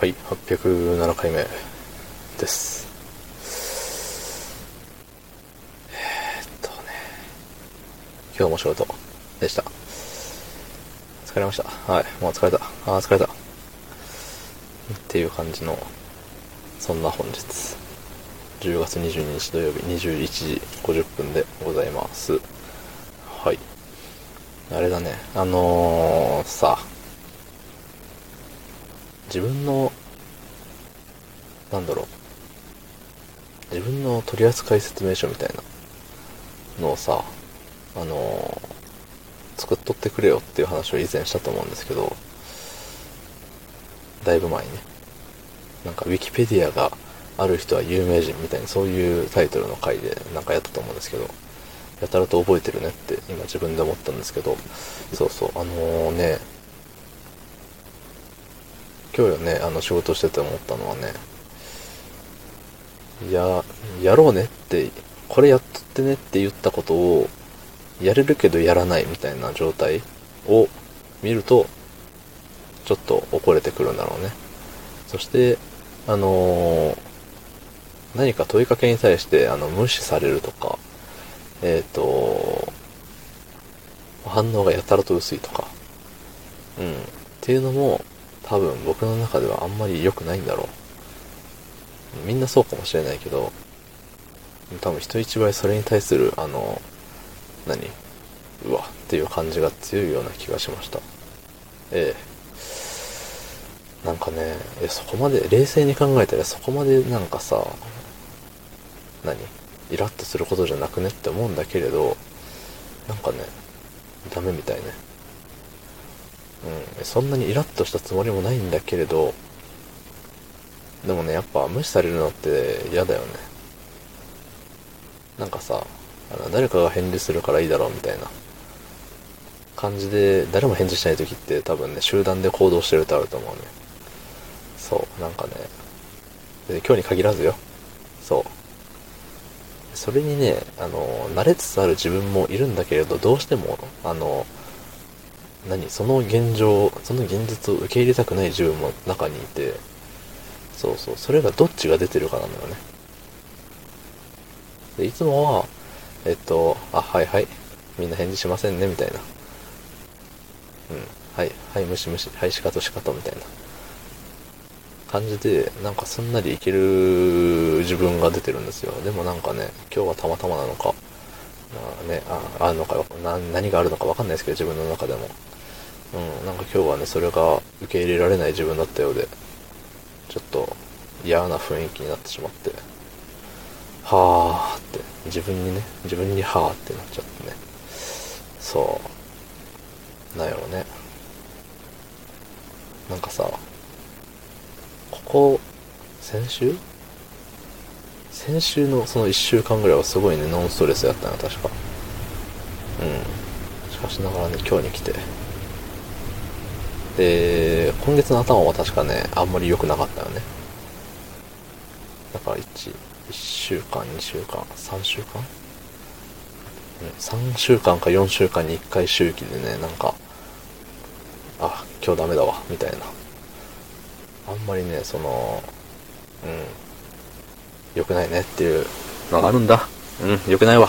はい、807回目です。えー、っとね、今日も仕事でした。疲れました。はい、もう疲れた。あー疲れた。っていう感じの、そんな本日、10月22日土曜日21時50分でございます。はい。あれだね、あのー、さ、自分の、なんだろう、自分の取扱説明書みたいなのをさ、あのー、作っとってくれよっていう話を以前したと思うんですけど、だいぶ前にね。なんか、ウィキペディアがある人は有名人みたいな、そういうタイトルの回でなんかやったと思うんですけど、やたらと覚えてるねって今自分で思ったんですけど、そうそう、あのね、今日ね、あの仕事してて思ったのはね、や、やろうねって、これやっとってねって言ったことを、やれるけどやらないみたいな状態を見ると、ちょっと怒れてくるんだろうね。そして、あのー何か問いかけに対して、あの、無視されるとか、えっ、と、反応がやたらと薄いとか、うん。っていうのも、多分僕の中ではあんまり良くないんだろう。みんなそうかもしれないけど、多分人一倍それに対する、あの、何うわっていう感じが強いような気がしました。ええ。なんかね、えそこまで、冷静に考えたらそこまでなんかさ、何イラッとすることじゃなくねって思うんだけれど、なんかね、ダメみたいね。うん、そんなにイラッとしたつもりもないんだけれど、でもね、やっぱ無視されるのって嫌だよね。なんかさ、あの誰かが返事するからいいだろうみたいな感じで、誰も返事しない時って多分ね、集団で行動してるとあると思うね。そう、なんかね、で今日に限らずよ。そう。それにね、あの、慣れつつある自分もいるんだけれど、どうしても、あの、何その現状、その現実を受け入れたくない自分も中にいて、そうそう、それがどっちが出てるかなのよね。で、いつもは、えっと、あ、はいはい、みんな返事しませんね、みたいな。うん、はい、はい、無視無視、はい、しかとしかと、みたいな感じで、なんかすんなりいける自分が出てるんですよ。でもなんかね、今日はたまたまなのか、まあね、ああるのかな、何があるのかわかんないですけど、自分の中でも。うん、なんか今日はね、それが受け入れられない自分だったようで、ちょっと嫌な雰囲気になってしまって、はーって、自分にね、自分にはーってなっちゃってね。そう。なんやろね。なんかさ、ここ、先週？先週のその1週間ぐらいはすごいね、ノンストレスやったな、確か。うん。しかしながらね、今日に来て。で、今月の頭は確かね、あんまり良くなかったよね。だから1、1週間、2週間、3週間、3週間か4週間に1回周期でね、なんか、あ、今日ダメだわ、みたいな。あんまりね、その、うん、良くないねっていうのがあるんだ。うん、良くないわ。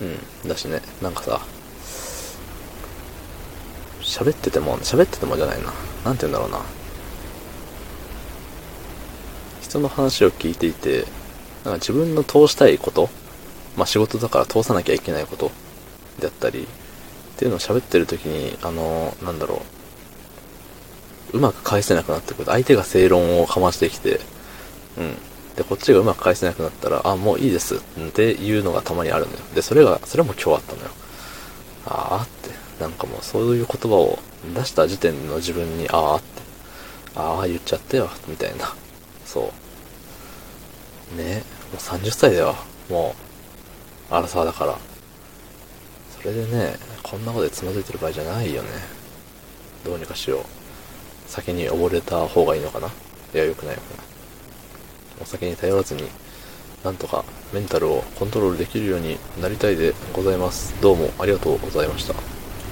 うん、だしね、なんかさ、喋ってても、喋っててもじゃないな。なんて言うんだろうな。人の話を聞いていて、なんか自分の通したいこと、まあ仕事だから通さなきゃいけないことだったり、っていうのを喋ってる時に、あの、なんだろう、うまく返せなくなってくる。相手が正論をかましてきて、うん。で、こっちがうまく返せなくなったら、あ、もういいですっていうのがたまにあるのよ。で、それが、それも今日あったのよ。あーって、なんかもうそういう言葉を出した時点の自分に、あーって、あー言っちゃったよ、みたいな。そう。ねもう30歳だよ。もう、アラサーだから。それでね、こんなことでつまずいてる場合じゃないよね。どうにかしよう。酒に溺れた方がいいのかないや、良くないよくな。お酒に頼らずに、なんとかメンタルをコントロールできるようになりたいでございます。どうもありがとうございました。